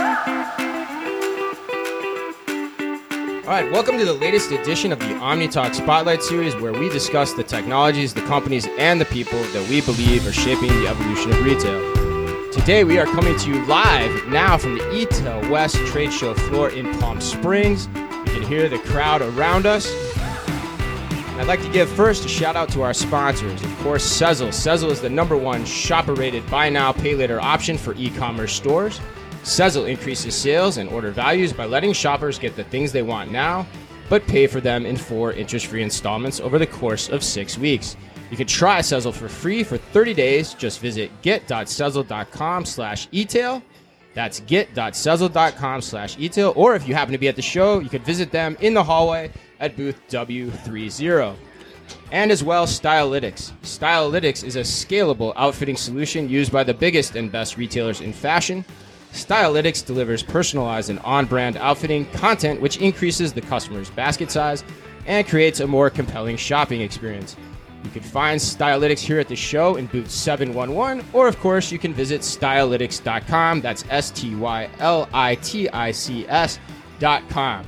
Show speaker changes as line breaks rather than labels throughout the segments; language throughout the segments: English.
All right, welcome to the latest edition of the OmniTalk Spotlight Series, where we discuss the technologies, the companies, and the people that we believe are shaping the evolution of retail. Today, we are coming to you live now from the eTail West trade show floor in Palm Springs. You can hear the crowd around us. I'd like to give first a shout out to our sponsors. Of course, Sezzle. Sezzle is the number one shopper rated buy now, pay later option for e commerce stores. Sezzle increases sales and order values by letting shoppers get the things they want now, but pay for them in four interest free installments over the course of six weeks. You can try Sezzle for free for 30 days. Just visit get.sezzle.com slash etail. That's get.sezzle.com slash etail. Or if you happen to be at the show, you could visit them in the hallway at booth W30. And as well, Stylitics. Stylitics is a scalable outfitting solution used by the biggest and best retailers in fashion. Stylitics delivers personalized and on brand outfitting content, which increases the customer's basket size and creates a more compelling shopping experience. You can find Stylitics here at the show in booth 711, or of course, you can visit stylitics.com. That's S T Y L I T I C S.com.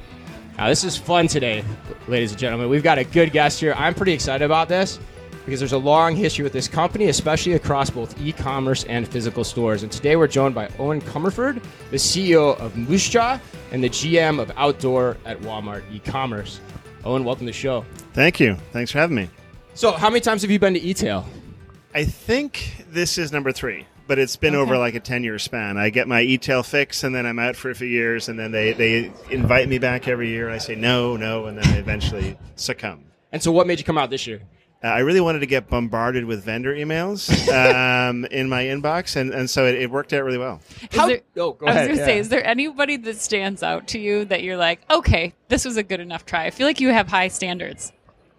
Now, this is fun today, ladies and gentlemen. We've got a good guest here. I'm pretty excited about this because there's a long history with this company, especially across both e commerce and physical stores. And today we're joined by Owen Comerford, the CEO of Moosejaw and the GM of Outdoor at Walmart e commerce. Owen, welcome to the show.
Thank you. Thanks for having me.
So, how many times have you been to eTail?
I think this is number three, but it's been over like a 10 year span. I get my e-tail fix and then I'm out for a few years and then they, they invite me back every year. I say no, no, and then I eventually succumb.
And so, what made you come out this year?
Uh, I really wanted to get bombarded with vendor emails um, in my inbox, and, and so it, it worked out really well.
How-
there,
oh, go
I was
ahead,
going to say, is there anybody that stands out to you that you're like, okay, this was a good enough try? I feel like you have high standards.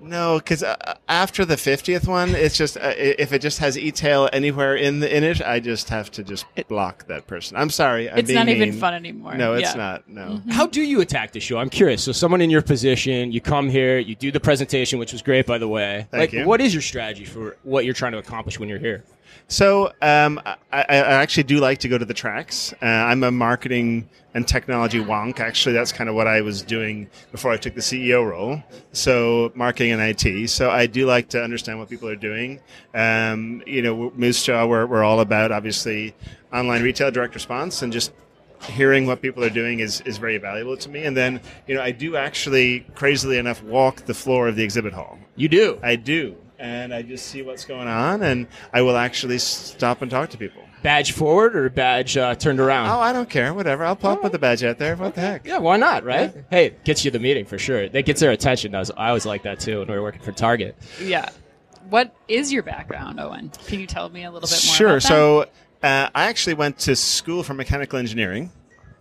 No, because uh, after the fiftieth one, it's just uh, if it just has e-tail anywhere in the in it, I just have to just block that person. I'm sorry, I'm
It's
being
not even
mean.
fun anymore.
No, it's
Yeah. Mm-hmm.
not. No.
How do you attack the show? I'm curious. So, someone in your position, you come here, you do the presentation, which was great, by the way.
Thank
like,
you.
what is your strategy for what you're trying to accomplish when you're here?
So um, I, I actually do like to go to the tracks. Uh, I'm a marketing and technology wonk. Actually, that's kind of what I was doing before I took the CEO role. So marketing and IT. So I do like to understand what people are doing. Um, you know, Moose Jaw, we're, we're all about obviously online retail direct response and just hearing what people are doing is, is very valuable to me. And then, you know, I do actually, crazily enough, walk the floor of the exhibit hall.
You do.
I do. And I just see what's going on, and I will actually stop and talk to people.
badge forward or badge uh, turned around?
Oh, I don't care. Whatever. I'll pop with the badge out there. What the heck?
Yeah, why not, right? Hey, it gets you the meeting for sure. That gets their attention. I, was, I always like that too when we were working for Target.
Yeah. What is your background, Owen? Can you tell me a little bit more?
Sure.
about that?
So uh, I actually went to school for mechanical engineering.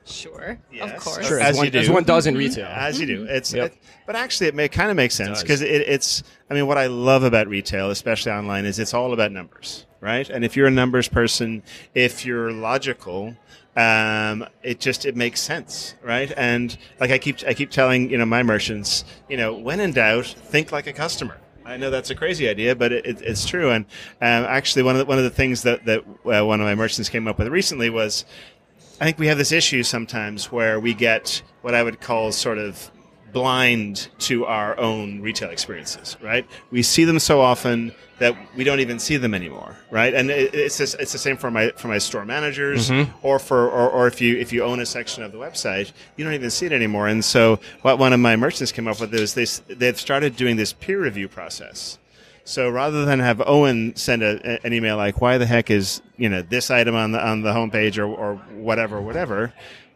Sure.
Yes.
Of course.
Sure,
As
as, one,
you do.
as one does in retail.
As you do, it's
Yep.
it- but actually it may kind of makes sense
does.
because it, it's. I mean, what I love about retail, especially online, is it's all about numbers, right? And if you're a numbers person, if you're logical, um, it just it makes sense, right? And like I keep I keep telling you know my merchants, you know, when in doubt, think like a customer. I know that's a crazy idea, but it, it, it's true. And um, actually, one of the, one of the things that that uh, one of my merchants came up with recently was I think we have this issue sometimes where we get what I would call sort of blind to our own retail experiences, right? We see them so often that we don't even see them anymore, right? And it's just, it's the same for my for my store managers, mm-hmm. or for or, or if you if you own a section of the website, you don't even see it anymore. And so, what one of my merchants came up with is they they've started doing this peer review process. So rather than have Owen send a, an email like, "Why the heck is you know this item on the on the homepage or or whatever, whatever,"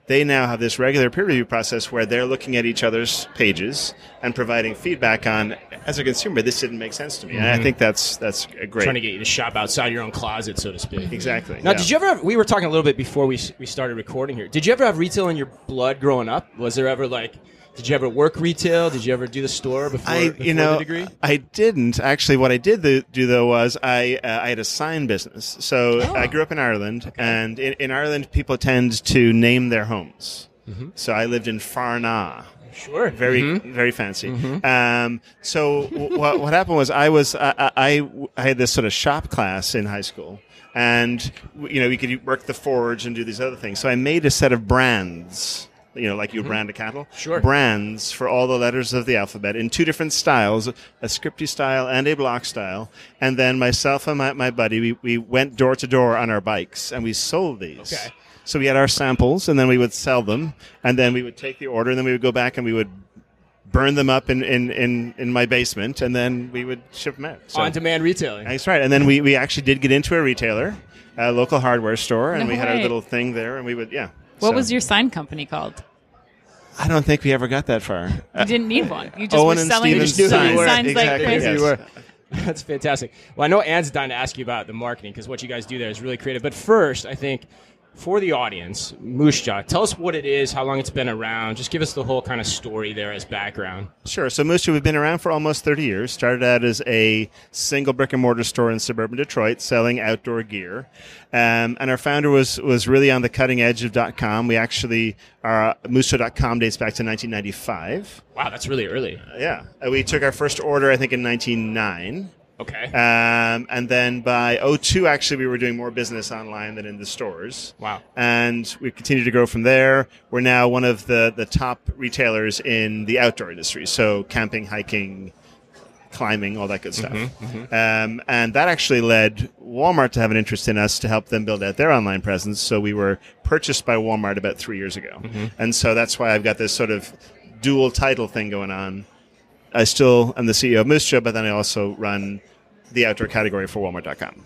they now have this regular peer review process where they're looking at each other's pages and providing feedback on, as a consumer, this didn't make sense to me. And I mm-hmm. think that's that's a great.
Trying to get you to shop outside your own closet, so to speak.
exactly.
Now,
yeah.
did you ever have, we were talking a little bit before we, we started recording here. Did you ever have retail in your blood growing up? Was there ever like, did you ever work retail? Did you ever do the store before,
I,
before
you know,
the degree?
I didn't actually. What I did th- do though was I uh, I had a sign business. So
Oh.
I grew up in Ireland, and in, in Ireland, people tend to name their homes.
Mm-hmm.
So I lived in Farna,
Sure.
very very fancy. Um, so w- what what happened was I was I, I I had this sort of shop class in high school, and you know we could work the forge and do these other things. So I made a set of brands. You know, like you mm-hmm. brand a cattle.
Sure.
Brands for all the letters of the alphabet in two different styles, a scripty style and a block style. And then myself and my, my buddy, we, we went door to door on our bikes and we sold these.
Okay.
So we had our samples, and then we would sell them, and then we would take the order, and then we would go back and we would burn them up in, in, in, in my basement, and then we would ship them out. So,
On-demand retailing.
That's right. And then we, we actually did get into a retailer, a local hardware store, and
No
we had our little thing there, and we would, yeah.
What
So-
was your sign company called?
I don't think we ever got that far.
You didn't need one. You just
Owen
were
and
selling
Stevens
just knew who you were.
signs like crazy.
yes.
You were. That's fantastic. Well, I know Anne's dying to ask you about the marketing because what you guys do there is really creative. But first, I think for the audience, Moose Jaw, tell us what it is, how long it's been around. Just give us the whole kind of story there as background.
Sure. So Moose Jaw, we've been around for almost 30 years. Started out as a single brick and mortar store in suburban Detroit selling outdoor gear. Um, and our founder was, was really on the cutting edge of dot .com. We actually, our moosejaw.com dates back to 1995.
Wow, that's really early.
Yeah. Uh, We took our first order, I think, in 1909.
Okay.
Um, and then by 02, actually, we were doing more business online than in the stores.
Wow.
And we continued to grow from there. We're now one of the, the top retailers in the outdoor industry. So camping, hiking, climbing, all that good stuff. Um, and that actually led Walmart to have an interest in us to help them build out their online presence. So we were purchased by Walmart about three years ago. And so that's why I've got this sort of dual title thing going on. I still am the CEO of Moose Jaw, but then I also run the outdoor category for Walmart.com.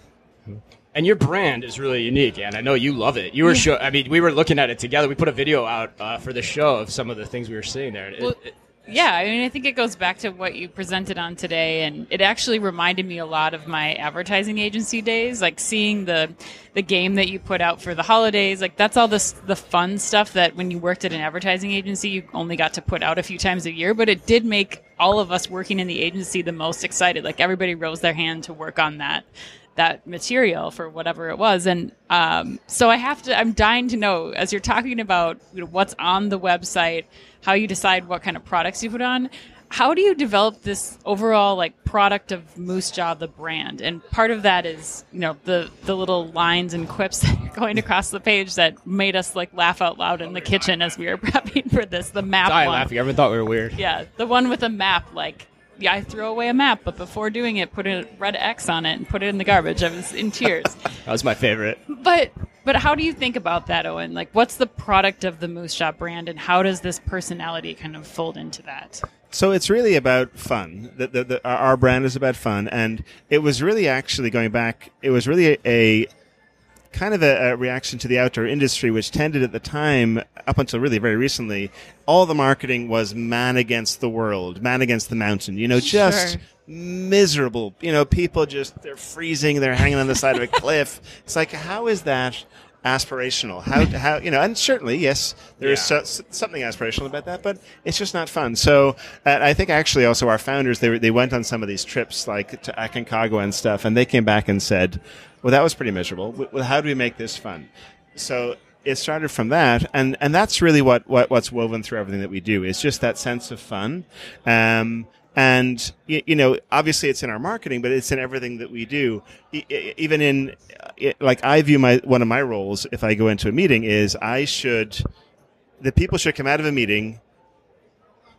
And your brand is really unique, and I know you love it. You were show. I mean, we were looking at it together. We put a video out uh, for the show of some of the things we were seeing there. It-
Well,
it-
yeah, I mean, I think it goes back to what you presented on today, and it actually reminded me a lot of my advertising agency days, like seeing the the game that you put out for the holidays. Like that's all this the fun stuff that when you worked at an advertising agency, you only got to put out a few times a year, but it did make all of us working in the agency the most excited. Like everybody rose their hand to work on that that material for whatever it was and um, so i have to i'm dying to know as you're talking about you know, what's on the website how you decide what kind of products you put on how do you develop this overall like product of moose jaw the brand and part of that is you know the the little lines and quips that are going across the page that made us like laugh out loud in the kitchen as we were prepping for this the map
die
one.
laughing. Everyone thought we were weird.
Yeah, the one with a map. Like, I threw away a map, but before doing it, put a red X on it and put it in the garbage. I was in tears.
That was my favorite.
but but how do you think about that, Owen? Like, what's the product of the Moose Jaw brand, and how does this personality kind of fold into that?
So it's really about fun. The, the, the, our- brand is about fun, and it was really actually going back. It was really a kind of a, a reaction to the outdoor industry, which tended at the time, up until really very recently, all the marketing was man against the world, man against the mountain. You know, just
Sure.
miserable. You know, people just they're freezing, they're hanging on the side of a cliff. It's like, how is that? aspirational how how you know and certainly yes there is
Yeah.
so, something aspirational about that but it's just not fun so uh, i think actually also our founders they, were- they went on some of these trips like to aconcagua and stuff and they came back and said well that was pretty miserable. Well, how do we make this fun? So it started from that and and that's really what, what what's woven through everything that we do is just that sense of fun. Um and you know obviously it's in our marketing but it's in everything that we do. Even in like i view my one of my roles if i go into a meeting is i should the people should come out of a meeting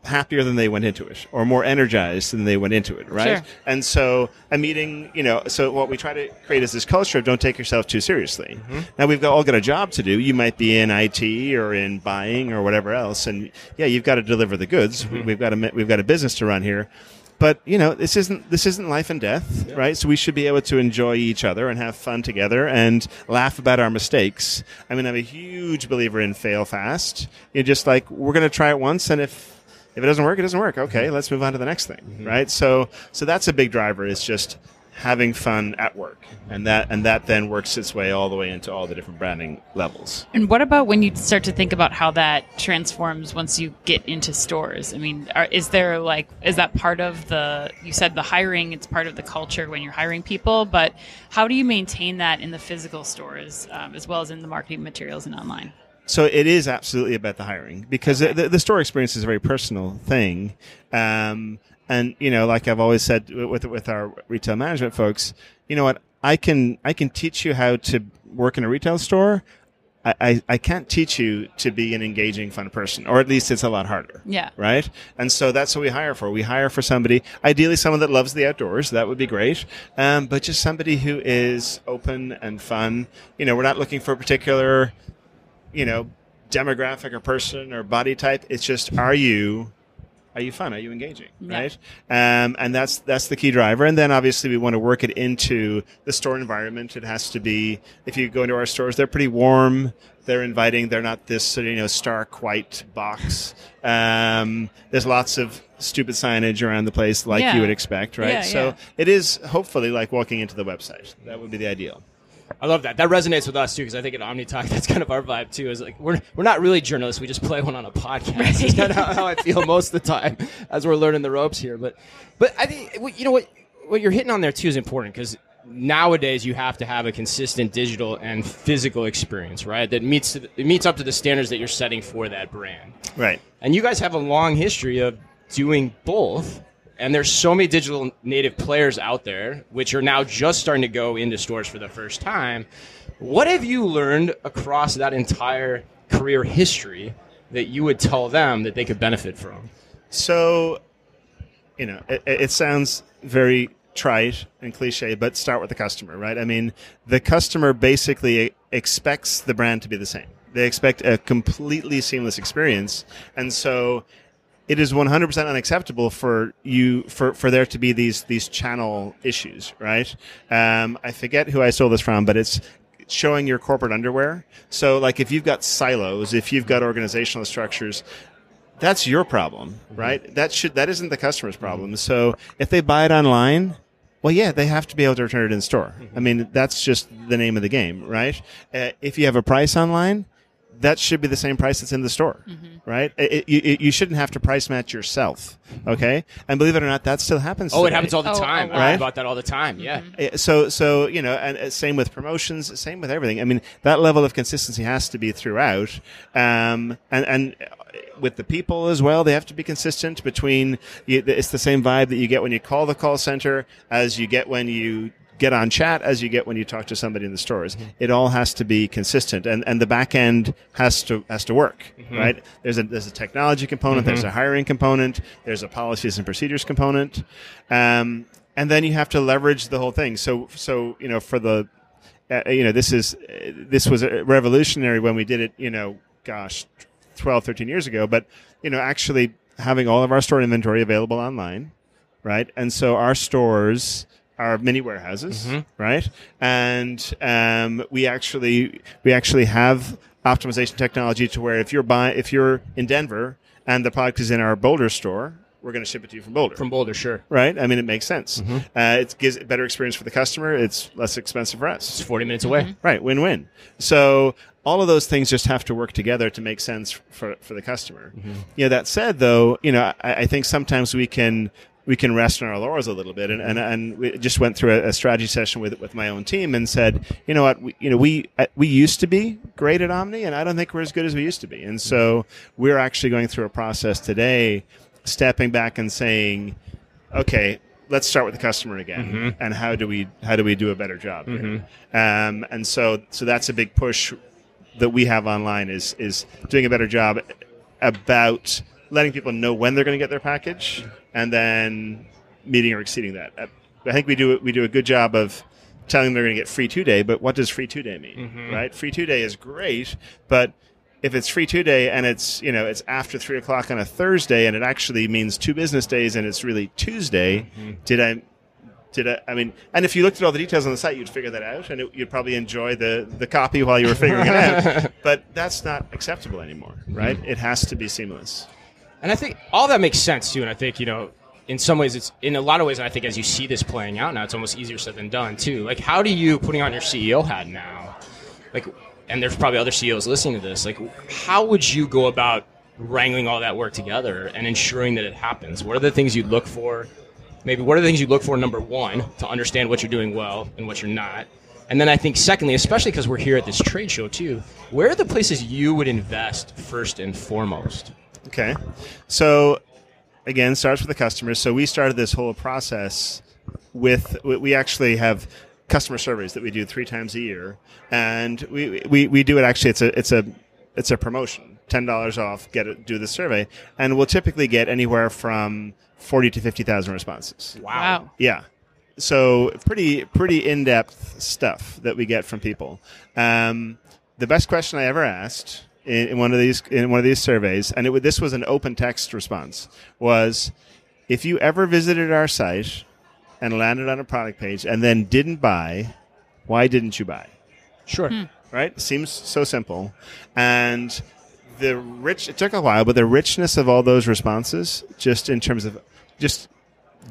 happier than they went into it or more energized than they went into it right?
Sure.
and so a meeting you know so what we try to create is this culture of don't take yourself too seriously. Mm-hmm. Now we've got, all got a job to do. You might be in it or in buying or whatever else and yeah you've got to deliver the goods. Mm-hmm. We- we've got a we've got a business to run here. But you know this isn't this isn't life and death right? So we should be able to enjoy each other and have fun together and laugh about our mistakes. I mean i'm a huge believer in fail fast. You're just like we're going to try it once and if if it doesn't work it doesn't work okay let's move on to the next thing right so so that's a big driver is just having fun at work and that and that then works its way all the way into all the different branding levels
And what about when you start to think about how that transforms once you get into stores? I mean, are, is there like is that part of the you said the hiring? It's part of the culture when you're hiring people, but how do you maintain that in the physical stores um, as well as in the marketing materials and online?
So it is absolutely about the hiring because the, the store experience is a very personal thing. Um, and you know, like I've always said with with our retail management folks, you know what? I can I can teach you how to work in a retail store. I, I, I can't teach you to be an engaging, fun person, or at least it's a lot harder.
Yeah.
Right. And so that's what we hire for. We hire for somebody, ideally someone that loves the outdoors. That would be great. Um, but just somebody who is open and fun. You know, we're not looking for a particular, you know, demographic or person or body type. It's just, are you are you fun? Are you engaging?
Yeah.
Right. Um, and that's that's the key driver. And then obviously we want to work it into the store environment. It has to be. If you go into our stores, they're pretty warm. They're inviting. They're not this you know stark white box. Um, there's lots of stupid signage around the place, like
Yeah.
you would expect, right?
Yeah,
so it is hopefully like walking into the website. That would be the ideal.
I love that. That resonates with us too, because I think at OmniTalk, that's kind of our vibe too. Is like we're we're not really journalists; we just play one on a podcast. It's kind of how, how I feel most of the time as we're learning the ropes here. But but I think what- you know what what you're hitting on there too is important because nowadays you have to have a consistent digital and physical experience, right? That meets it meets up to the standards that you're setting for that brand.
Right.
And you guys have a long history of doing both. And there's so many digital native players out there, which are now just starting to go into stores for the first time. What have you learned across that entire career history that you would tell them that they could benefit from?
So, you know, it, it sounds very trite and cliche, but start with the customer, right? I mean, the customer basically expects the brand to be the same. They expect a completely seamless experience. And so it is 100% unacceptable for you, for, for there to be these, these channel issues, right? Um, I forget who I stole this from, but it's, showing your corporate underwear. So, like, if you've got silos, if you've got organizational structures, that's your problem, right? That should that isn't the customer's problem. So if they buy it online, well, yeah, they have to be able to return it in store. I mean, that's just the name of the game, right? Uh, if you have a price online, that should be the same price that's in the store, right? It, it, you, you shouldn't have to price match yourself, okay? And believe it or not, that still happens.
Oh, it happens all the
Oh,
time.
a
I
lot.
read about that all the time. Yeah.
Uh, so so you know and uh, same with promotions same with everything i mean that level of consistency has to be throughout um and and uh, with the people as well they have to be consistent between you, it's the same vibe that you get when you call the call center as you get when you get on chat as you get when you talk to somebody in the stores it all has to be consistent and and the back end has to has to work right there's a there's a technology component there's a hiring component there's a policies and procedures component um and then you have to leverage the whole thing. So, so you know, for the, uh, you know, this is uh, this was uh, revolutionary when we did it. You know, gosh, 12, 13 years ago. But you know, actually having all of our store inventory available online, right? And so our stores are mini warehouses, right? And um, we actually we actually have optimization technology to where if you're buy if you're in Denver and the product is in our Boulder store, we're going to ship it to you from Boulder
From Boulder, sure.
right? I mean, it makes sense. Uh, it gives a better experience for the customer. It's less expensive for us.
It's 40 minutes away.
Right, win-win. So all of those things just have to work together to make sense for for the customer. You know, that said, though, you know, I, I think sometimes we can we can rest on our laurels a little bit, and and, and we just went through a, a strategy session with with my own team and said, you know what, we, you know, we uh, we used to be great at Omni, and I don't think we're as good as we used to be, and so we're actually going through a process today, stepping back and saying, okay, let's start with the customer again, and how do we how do we do a better job? here? Um, and so so that's a big push that we have online is is doing a better job about letting people know when they're going to get their package, and then meeting or exceeding that. Uh, I think we do we do a good job of telling them they're going to get free two day. But what does free two day mean? Right? Free two day is great, but if it's free two day and it's you know it's after three o'clock on a Thursday and it actually means two business days and it's really Tuesday, did I? Did I, I mean, and if you looked at all the details on the site, you'd figure that out, and it, you'd probably enjoy the, the copy while you were figuring it out. But that's not acceptable anymore, right? It has to be seamless.
And I think all that makes sense too. And I think you know, in some ways, it's in a lot of ways. I think as you see this playing out now, it's almost easier said than done too. Like, how do you putting on your CEO hat now? Like, and there's probably other CEOs listening to this. Like, how would you go about wrangling all that work together and ensuring that it happens? What are the things you look for? Maybe what are the things you look for? Number one, to understand what you're doing well and what you're not. And then I think, secondly, especially because we're here at this trade show too, where are the places you would invest first and foremost?
Okay. So, again, starts with the customers. So, we started this whole process with, we actually have customer surveys that we do three times a year. And we, we, we do it actually, it's a, it's a, it's a promotion. Ten dollars off. Get it. Do the survey, and we'll typically get anywhere from forty to fifty thousand responses.
Wow.
Yeah. So pretty pretty in depth stuff that we get from people. Um, the best question I ever asked in, in one of these in one of these surveys, and it, this was an open text response, was if you ever visited our site and landed on a product page and then didn't buy, why didn't you buy?
Sure. Hmm.
right? Seems so simple. And the rich, it took a while, but the richness of all those responses, just in terms of just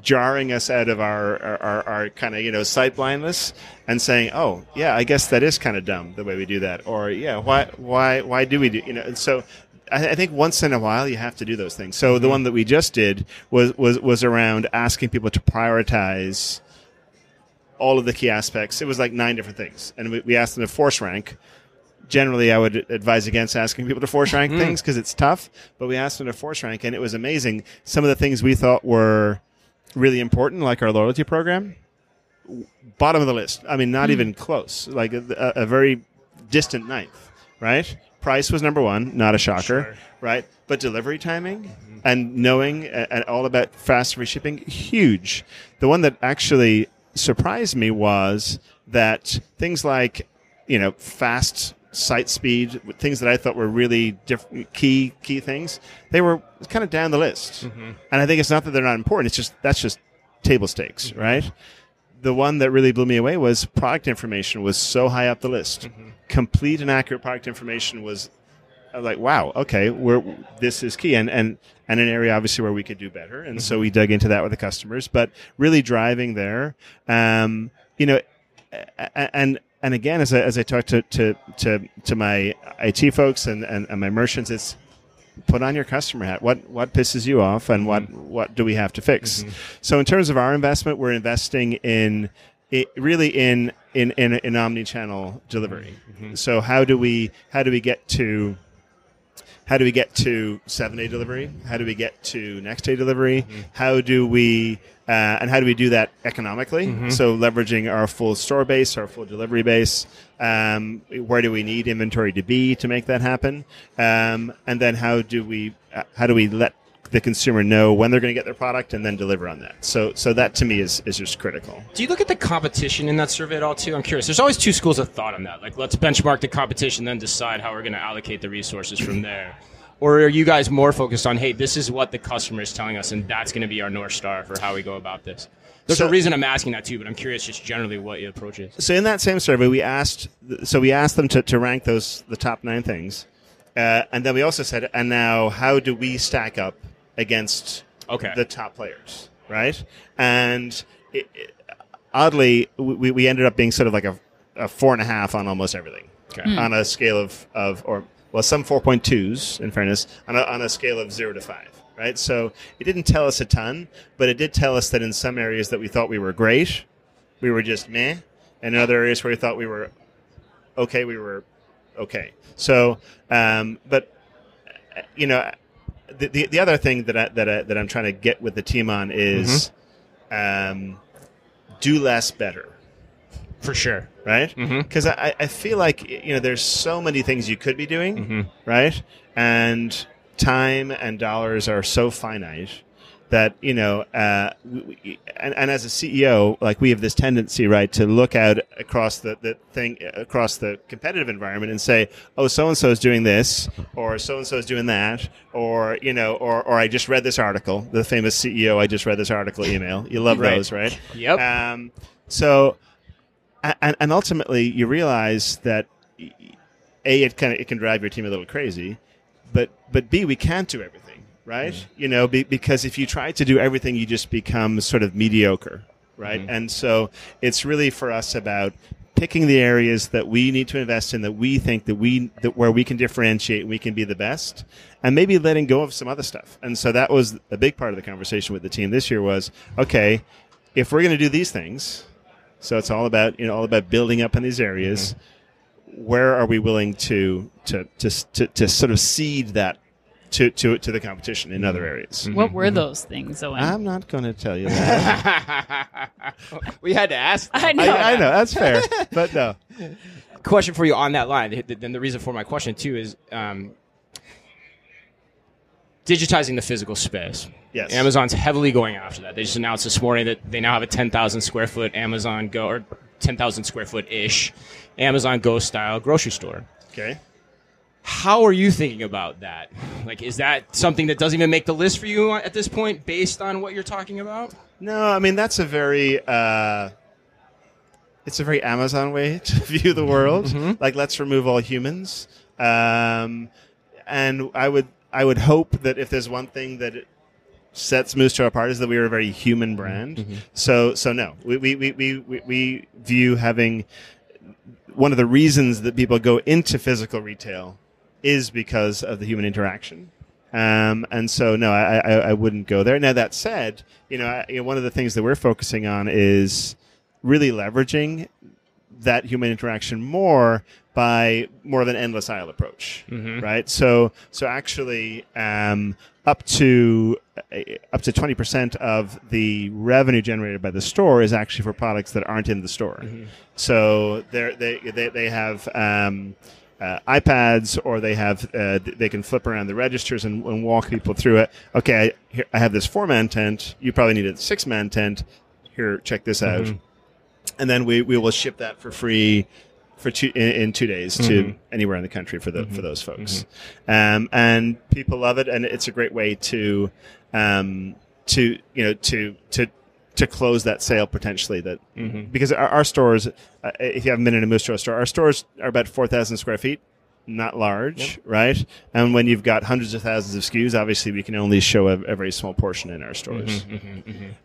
jarring us out of our, our, our, our kind of, you know, sight blindness and saying, oh, yeah, I guess that is kind of dumb the way we do that. Or, yeah, why, why, why do we do, you know, and so, I I think once in a while you have to do those things. So the mm-hmm. one that we just did was, was, was around asking people to prioritize all of the key aspects. It was like nine different things, and we, we asked them to force rank. Generally, I would advise against asking people to force rank mm. things because it's tough. But we asked them to force rank, and it was amazing. Some of the things we thought were really important, like our loyalty program, bottom of the list. I mean, not hmm. even close. Like a, a very distant ninth, right? Price was number one, not a shocker, right? But delivery timing and knowing and all about fast free shipping, huge. The one that actually surprised me was that things like, you know, fast site speed, things that I thought were really diff- key key things, they were kind of down the list. Mm-hmm. And I think it's not that they're not important. It's just that's just table stakes, mm-hmm. right? the one that really blew me away was product information was so high up the list. Mm-hmm. Complete and accurate product information was like, wow, okay, we're, this is key, and and and an area obviously where we could do better, and so we dug into that with the customers. But really driving there, um, you know, and and again, as I, as I talk to to to, to my IT folks and, and, and my merchants, it's put on your customer hat. What what pisses you off, and what mm-hmm. what do we have to fix? Mm-hmm. So in terms of our investment, we're investing in i really in in in, in omni-channel delivery. Mm-hmm. So how do we how do we get to how do we get to seven day delivery? How do we get to next day delivery? How do we uh, and how do we do that economically? So leveraging our full store base, our full delivery base. Um, where do we need inventory to be to make that happen? Um, and then how do we uh, how do we let the consumer know when they're going to get their product and then deliver on that? So so that to me is is just critical.
Do you look at the competition in that survey at all too? I'm curious. There's always two schools of thought on that. Like, let's benchmark the competition, then decide how we're going to allocate the resources from there. Or are you guys more focused on, hey, this is what the customer is telling us, and that's going to be our north star for how we go about this? There's
So-
a reason I'm asking that too, but I'm curious just generally what your approach is.
So in that same survey, we asked so we asked them to, to rank those the top nine things, uh, and then we also said, and now how do we stack up against
Okay.
the top players, right? And it, it, oddly, we, we ended up being sort of like a, a four and a half on almost everything,
Okay.
on a scale of of or well, some four point twos in fairness, on a, on a scale of zero to five. Right, so it didn't tell us a ton, but it did tell us that in some areas that we thought we were great, we were just meh, and in other areas where we thought we were okay, we were okay. So, um, but you know, the, the the other thing that I, that I, that I'm trying to get with the team on is um, do less better,
For sure.
right?
Mhm.
Because I, I feel like you know there's so many things you could be doing,
Mhm.
right? And time and dollars are so finite that you know uh, we, and, and as a ceo like we have this tendency right to look out across the, the thing across the competitive environment and say oh so and so is doing this or so and so is doing that or you know or, or i just read this article the famous ceo i just read this article email you love
Right.
those right
Yep.
um, so and, and ultimately you realize that a it kind of it can drive your team a little crazy but but b we can't do everything right? You know be, because if you try to do everything you just become sort of mediocre right? Mm-hmm. And so it's really for us about picking the areas that we need to invest in that we think that we that where we can differentiate we can be the best and maybe letting go of some other stuff. And so that was a big part of the conversation with the team this year was okay if we're going to do these things So it's all about you know all about building up in these areas. Mm-hmm. Where are we willing to to to to, to sort of seed that to, to to the competition in other areas?
What were those things, Owen?
I'm not going to tell you that.
we had to ask.
I know.
I, I know that's fair, but no.
question for you on that line. Then the reason for my question too is um, digitizing the physical space.
Yes.
Amazon's heavily going after that. They just announced this morning that they now have a 10,000 square foot Amazon Go or 10,000 square foot ish Amazon Go style grocery store.
Okay.
How are you thinking about that? Like, is that something that doesn't even make the list for you at this point, based on what you're talking about?
No, I mean that's a very uh, it's a very Amazon way to view the world. Like, let's remove all humans. Um, and I would I would hope that if there's one thing that it sets Moose Jaw apart is that we are a very human brand. So so no, we, we, we, we we view having one of the reasons that people go into physical retail is because of the human interaction. Um, and so, no, I, I, I wouldn't go there. Now, that said, you know, I, you know, one of the things that we're focusing on is really leveraging that human interaction more by more of an endless aisle approach, right? So, so actually, um, up to uh, up to twenty percent of the revenue generated by the store is actually for products that aren't in the store. So they're, they they they have. Um, uh, iPads, or they have uh, they can flip around the registers and, and walk people through it. Okay, I, here, I have this four man tent. You probably need a six man tent. Here, check this out, and then we, we will ship that for free for two in, in two days to anywhere in the country for the for those folks. Um, and people love it, and it's a great way to um, to you know to to to close that sale potentially that because our, our stores uh, if you haven't been in a moose Jaw store our stores are about 4000 square feet not large right? And when you've got hundreds of thousands of skus obviously we can only show a, a very small portion in our stores.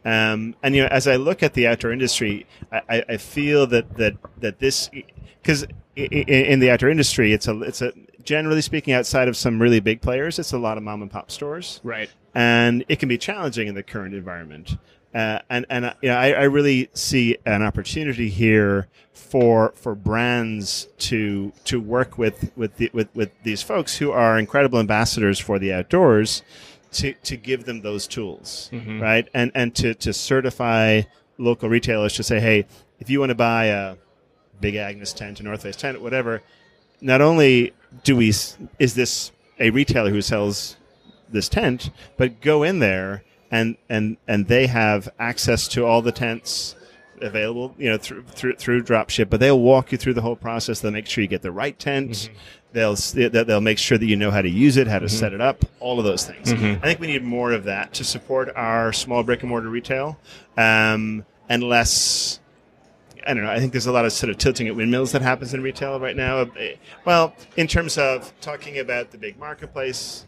um, and you know as i look at the outdoor industry i, I- I feel that that that this because in the outdoor industry it's a it's a generally speaking outside of some really big players it's a lot of mom and pop stores.
Right.
and it can be challenging in the current environment. Uh, and and uh, you know, I, I really see an opportunity here for for brands to to work with with the, with with these folks who are incredible ambassadors for the outdoors, to to give them those tools, right? And and to to certify local retailers to say, hey, if you want to buy a Big Agnes tent, a North Face tent, whatever, not only do we is this a retailer who sells this tent, but go in there and and and they have access to all the tents available, you know, through through through dropship. But they'll walk you through the whole process. They'll make sure you get the right tent. Mm-hmm. They'll they- they'll make sure that you know how to use it, how to mm-hmm. set it up, all of those things. Mm-hmm. I think we need more of that to support our small brick and mortar retail, um, and less. I don't know. I think there's a lot of sort of tilting at windmills that happens in retail right now. Well, in terms of talking about the big marketplace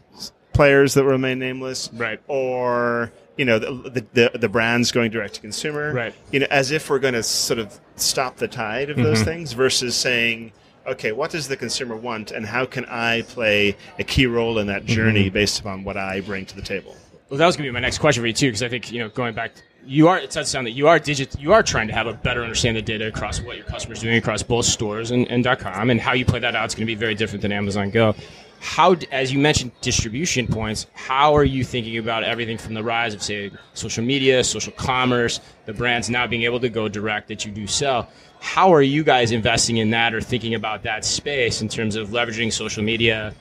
players that remain nameless,
Right.
Or you know the the, the, brands going direct to consumer,
Right.
You know, as if we're going to sort of stop the tide of those mm-hmm. things versus saying. Okay, what does the consumer want, and how can I play a key role in that journey mm-hmm. based upon what I bring to the table?
Well, that was going to be my next question for you too, because I think you know, going back, you are. It does sound that you are digit. You are trying to have a better understanding of the data across what your customers doing across both stores and, and .com, and how you play that out is going to be very different than Amazon Go. How, as you mentioned, distribution points. How are you thinking about everything from the rise of, say, social media, social commerce, the brands now being able to go direct that you do sell? How are you guys investing in that or thinking about that space in terms of leveraging social media,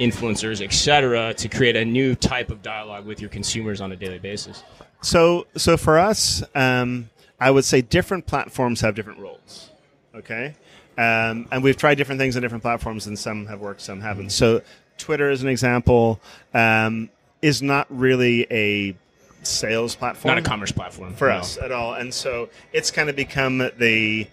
influencers, et cetera, to create a new type of dialogue with your consumers on a daily basis?
So, so for us, um, I would say different platforms have different roles. Okay, um, and we've tried different things on different platforms, and some have worked, some haven't. So, Twitter, as an example, um, is not really a sales platform,
Not a commerce platform
for
no.
us at all, and so it's kind of become the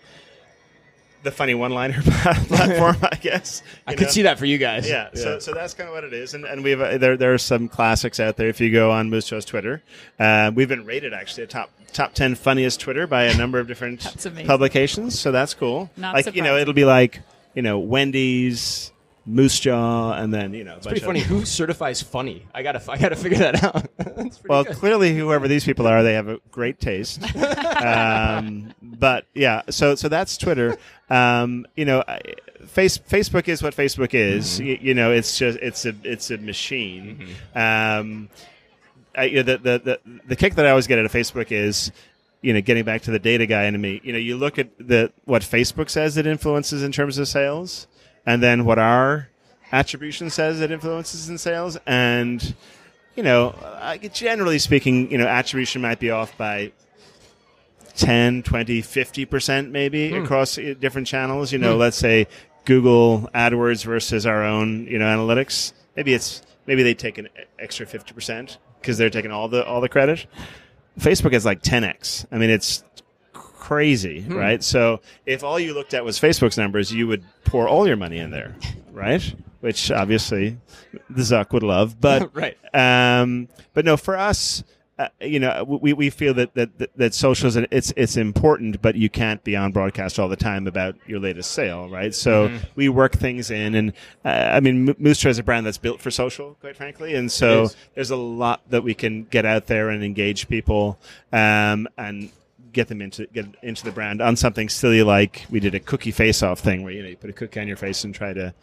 the funny one-liner platform, I guess.
I
you
could
know?
see that for you guys.
Yeah, So, so that's kind of what it is, and and we've uh, there there are some classics out there. If you go on Moose Jaw's Twitter, uh, we've been rated actually a top top ten funniest Twitter by a number of different publications. So that's cool.
Not
like you know, it'll be like you know Wendy's, Moose Jaw, and then you know. It's
Pretty funny. Who certifies funny? I gotta, I gotta figure that out.
Well,
good.
clearly, whoever these people are, they have a great taste. um, but yeah, so so that's Twitter. Um, you know, face Facebook is what Facebook is. Y- You, know, it's just it's a it's a machine. Um, I, you know, the, the the the kick that I always get out of Facebook is. You know, getting back to the data guy in me, you know, you look at the what Facebook says it influences in terms of sales, and then what our attribution says it influences in sales, and you know, generally speaking, you know, attribution might be off by 10, 20, 50% maybe across uh, different channels. You know, let's say Google AdWords versus our own, you know, analytics. Maybe it's, maybe they take an extra 50% because they're taking all the, all the credit. Facebook is like 10x. I mean, it's crazy, right? So if all you looked at was Facebook's numbers, you would pour all your money in there, right? Which obviously the Zuck would love, but
Right.
Um, but no, for us, uh, you know, we, we feel that, that, that, that social is it's it's important, but you can't be on broadcast all the time about your latest sale, right? So we work things in, and uh, I mean, M- Moose is a brand that's built for social, quite frankly, and so there's a lot that we can get out there and engage people, um, and get them into get into the brand on something silly like we did a cookie face off thing where you know you put a cookie on your face and try to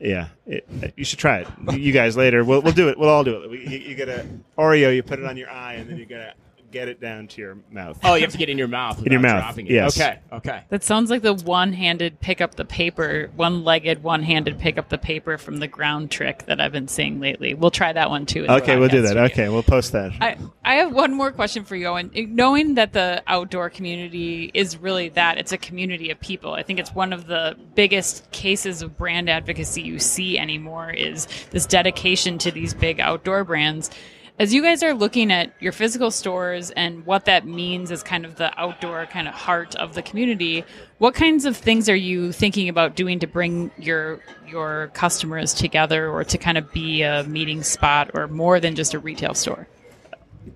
yeah it, you should try it. You guys later we'll, we'll do it. We'll all do it. We, you, you get a oreo you put it on your eye and then you gotta get it down to your mouth
Oh, you have to get in your mouth.
In your mouth,
dropping it.
yes.
Okay. Okay.
That sounds like the one-handed pick up the paper, one-legged, one-handed pick up the paper from the ground trick that I've been seeing lately. We'll try that one too.
okay we'll do that
studio.
okay we'll post that
I, I have one more question for you, Owen. Knowing that the outdoor community is really that, it's a community of people. I think it's one of the biggest cases of brand advocacy you see anymore is this dedication to these big outdoor brands. As you guys are looking at your physical stores and what that means as kind of the outdoor kind of heart of the community, what kinds of things are you thinking about doing to bring your your customers together or to kind of be a meeting spot or more than just a retail store?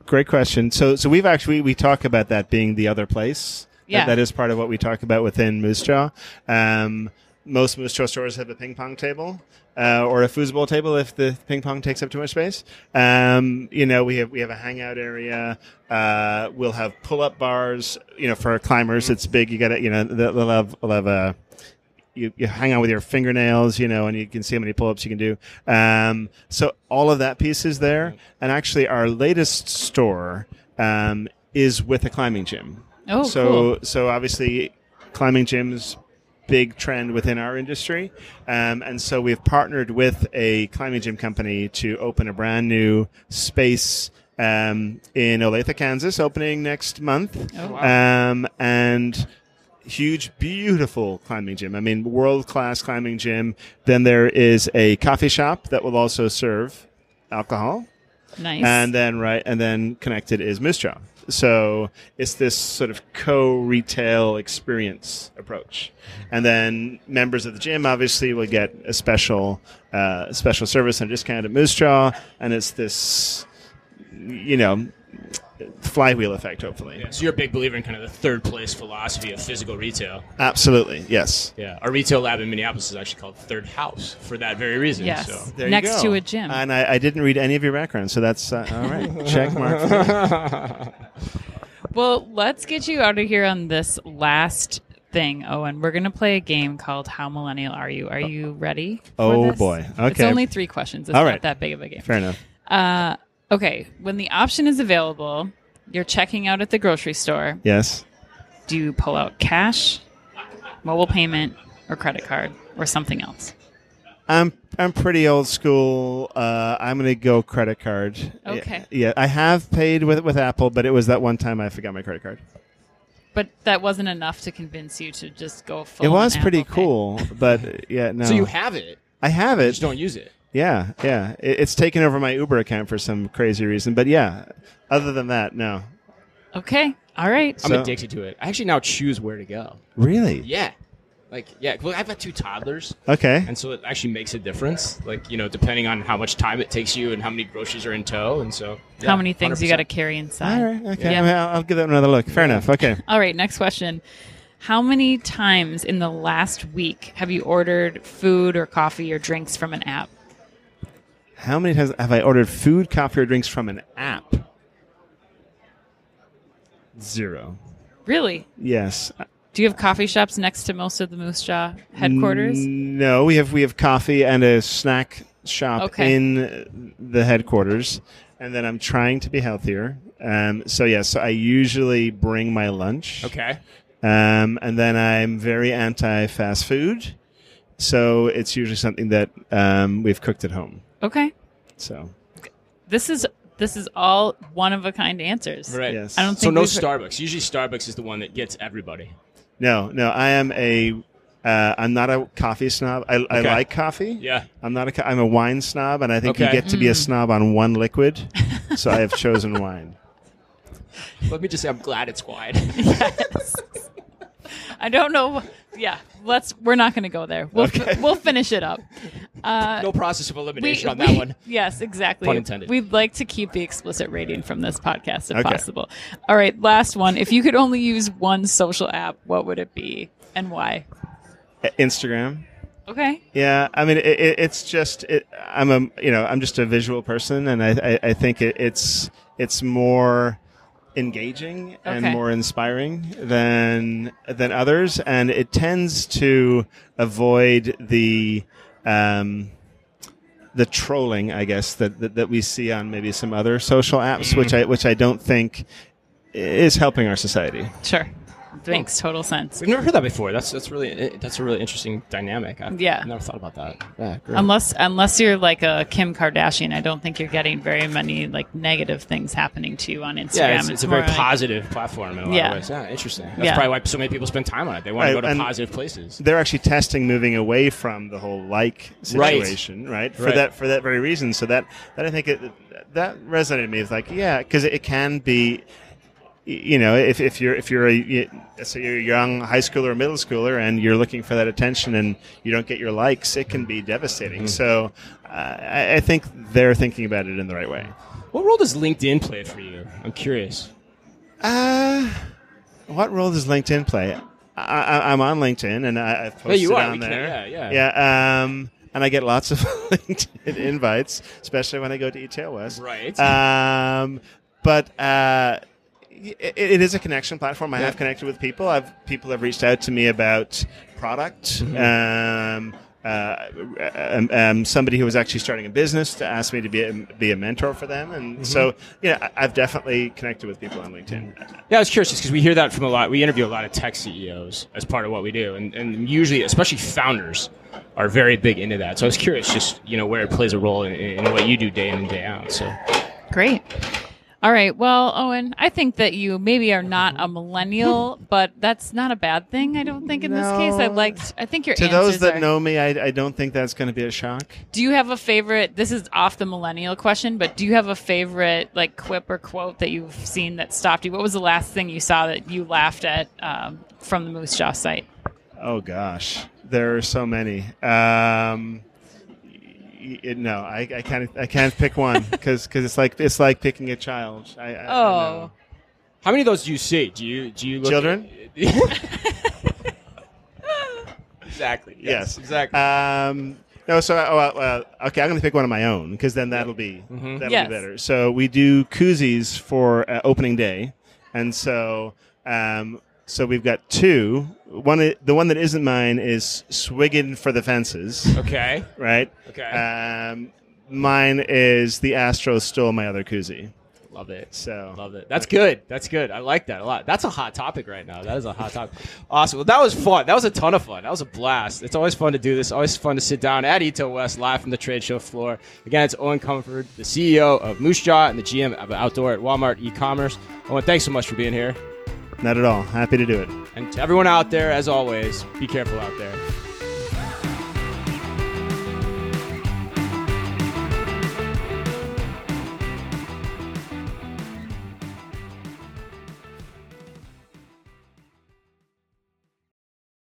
Great question. So, so we've actually we talk about that being the other place. That-
Yeah.
that is part of what we talk about within Moose Jaw. Um, most Moose stores have a ping pong table. Uh, or a foosball table if the ping pong takes up too much space. Um, you know, we have we have a hangout area. Uh, we'll have pull up bars. You know, for climbers, it's big. You got to you know they'll they'll have they'll have a you, you hang out with your fingernails, you know, and you can see how many pull-ups you can do. Um, so all of that piece is there. And actually, our latest store um, is with a climbing gym.
Oh,
so
cool.
so obviously, climbing gyms big trend within our industry, um, and so we've partnered with a climbing gym company to open a brand new space. Um, in Olathe, Kansas, opening next month,
Oh,
um, and huge, beautiful climbing gym. I mean, world class climbing gym. Then there is a coffee shop that will also serve alcohol,
Nice.
and then right, and then connected is Jaw. So it's this sort of co-retail experience approach, and then members of the gym obviously will get a special, uh, special service and discount at Moose Jaw, and it's this, you know, flywheel effect. Hopefully,
So you're a big believer in kind of the third place philosophy of physical retail.
absolutely, yes.
Yeah. Our retail lab in Minneapolis is actually called Third House for that very reason.
Yes.
So.
There you
Next
go.
to a gym.
And I, I didn't read any of your background, so that's uh, all right. Check mark.
well, let's get you out of here on this last thing, Owen. We're going to play a game called How Millennial Are You? Are you ready?
Oh,
this?
boy. Okay.
It's only three questions. It's
All
not
right.
that big of a game.
Fair enough.
Uh, okay. When the option is available, you're checking out at the grocery store.
Yes.
Do you pull out cash, mobile payment, or credit card, or something else?
I'm I'm pretty old school. Uh, I'm going to go credit card.
Okay.
Yeah, yeah, I have paid with with Apple, but it was that one time I forgot my credit card.
But that wasn't enough to convince you to just go full.
it was
on
pretty
Apple Pay.
cool, but yeah, no.
So you have it,
I have
you
it.
just don't use it.
Yeah, yeah. It, it's taken over my Uber account for some crazy reason, but yeah. Other than that, no.
Okay. All right.
I'm
So-
addicted to it. I actually now choose where to go.
Really?
Yeah. Like, yeah, well, I've got two toddlers,
Okay.
and so it actually makes a difference. Like, you know, depending on how much time it takes you and how many groceries are in tow, and so yeah,
How many things you got to
100%.
carry inside?
All right. Okay.
Yeah.
I mean, I'll, I'll give that another look. Fair enough. Okay.
All right, next question. How many times in the last week have you ordered food or coffee or drinks from an app?
How many times have I ordered food, coffee, or drinks from an app? Zero.
Really?
Yes.
Do you have coffee shops next to most of the Moose Jaw headquarters?
No, we have we have coffee and a snack shop
Okay.
in the headquarters, and then I'm trying to be healthier. Um, so yes, so I usually bring my lunch.
Okay.
Um, and then I'm very anti fast food, so it's usually something that um, we've cooked at home.
Okay.
So
This is this is all one of a kind answers.
Right.
Yes.
I don't think So
no
we've-
Starbucks. Usually Starbucks is the one that gets everybody.
no, no, I am a. Uh, I'm not a coffee snob. I, I like coffee.
Yeah.
I'm not a. co- I'm a wine snob, and I think you get to be a snob on one liquid. so I have chosen wine.
Let me just say I'm glad it's wine.
Yes. I don't know. Yeah, let's. We're not going to go there. We'll
Okay.
we'll finish it up. Uh,
no process of
we-
elimination on
we-
that one.
Yes, exactly.
Pun intended.
We'd like to keep the explicit rating from this podcast if
Okay.
possible. All right, last one. If you could only use one social app, what would it be and why?
Uh, Instagram.
Okay.
Yeah, I mean, it, it, it's just it, I'm a you know I'm just a visual person, and I I, I think it, it's it's more engaging and
Okay.
more inspiring than than others, and it tends to avoid the um, the trolling, I guess that, that that we see on maybe some other social apps, which I which I don't think is helping our society.
Sure. Makes total sense.
We've never heard that before. That's that's really that's a really interesting dynamic. I've
Yeah.
never thought about that. Yeah, great.
Unless unless you're like a Kim Kardashian, I don't think you're getting very many like negative things happening to you on Instagram.
yeah, it's, it's a very
like-
positive platform in a lot
Yeah.
of ways. Yeah, interesting. That's
Yeah.
probably why so many people spend time on it. They want to go to
and-
positive places.
they're actually testing moving away from the whole like situation, right? For
Right.
that for that very reason. So that that I think it, that resonated with me. It's like yeah, because it, can be. You know, if, if you're if you're a let's say you're a young high schooler or middle schooler and you're looking for that attention and you don't get your likes, it can be devastating. So uh, I, I think they're thinking about it in the right way.
What role does LinkedIn play for you? I'm curious.
Uh, what role does LinkedIn play? I, I, I'm on LinkedIn and I, I've posted
Yeah, you are.
on
We can- yeah, yeah.
Yeah. Um, and I get lots of LinkedIn invites, especially when I go to eTail West.
Right.
Um, but uh, it, it is a connection platform. I
Yeah.
have connected with people. I've people have reached out to me about product.
Mm-hmm.
Um, uh, um, um, somebody who was actually starting a business to ask me to be a, be a mentor for them, and
Mm-hmm.
so yeah, I- I've definitely connected with people on LinkedIn.
Yeah, I was curious because we hear that from a lot. We interview a lot of tech CEOs as part of what we do, and, and usually, especially founders, are very big into that. So I was curious, just you know, where it plays a role in, in what you do day in and day out. So
Great. All right. Well, Eoin, I think that you maybe are not a millennial, but that's not a bad thing. I don't think in this case. I liked. I think your
To
answers
those that
are-
know me, I, I don't think that's going to be a shock.
Do you have a favorite? This is off the millennial question, but do you have a favorite like quip or quote that you've seen that stopped you? What was the last thing you saw that you laughed at um, from the Moose Jaw site?
Oh gosh, there are so many. Um, y- y- no, I, I can't. I can't pick one because cause it's like it's like picking a child. I, I, I
Oh.
know.
how many of those do you see? Do you do you look
Children?
exactly.
Yes,
Exactly.
Um, no, so oh, well, well, okay, I'm going to pick one of my own because then that'll be that'll
Yes.
be better. So we do koozies for uh, opening day, and so um, so we've got two. One, the one that isn't mine is swigging for the fences,
okay.
right?
Okay.
Um, mine is the Astros stole my other koozie.
Love it.
So
Love it. That's good. That's good. I like that a lot. That's a hot topic right now. That is a hot topic. Awesome. Well, that was fun. That was a ton of fun. That was a blast. It's always fun to do this. Always fun to sit down at eTail West live from the trade show floor. Again, it's Eoin Comerford, the CEO of Moose Jaw and the GM of Outdoor at Walmart e-commerce. Eoin, thanks so much for being here.
Not at all. Happy to do it.
And to everyone out there, as always, be careful out there.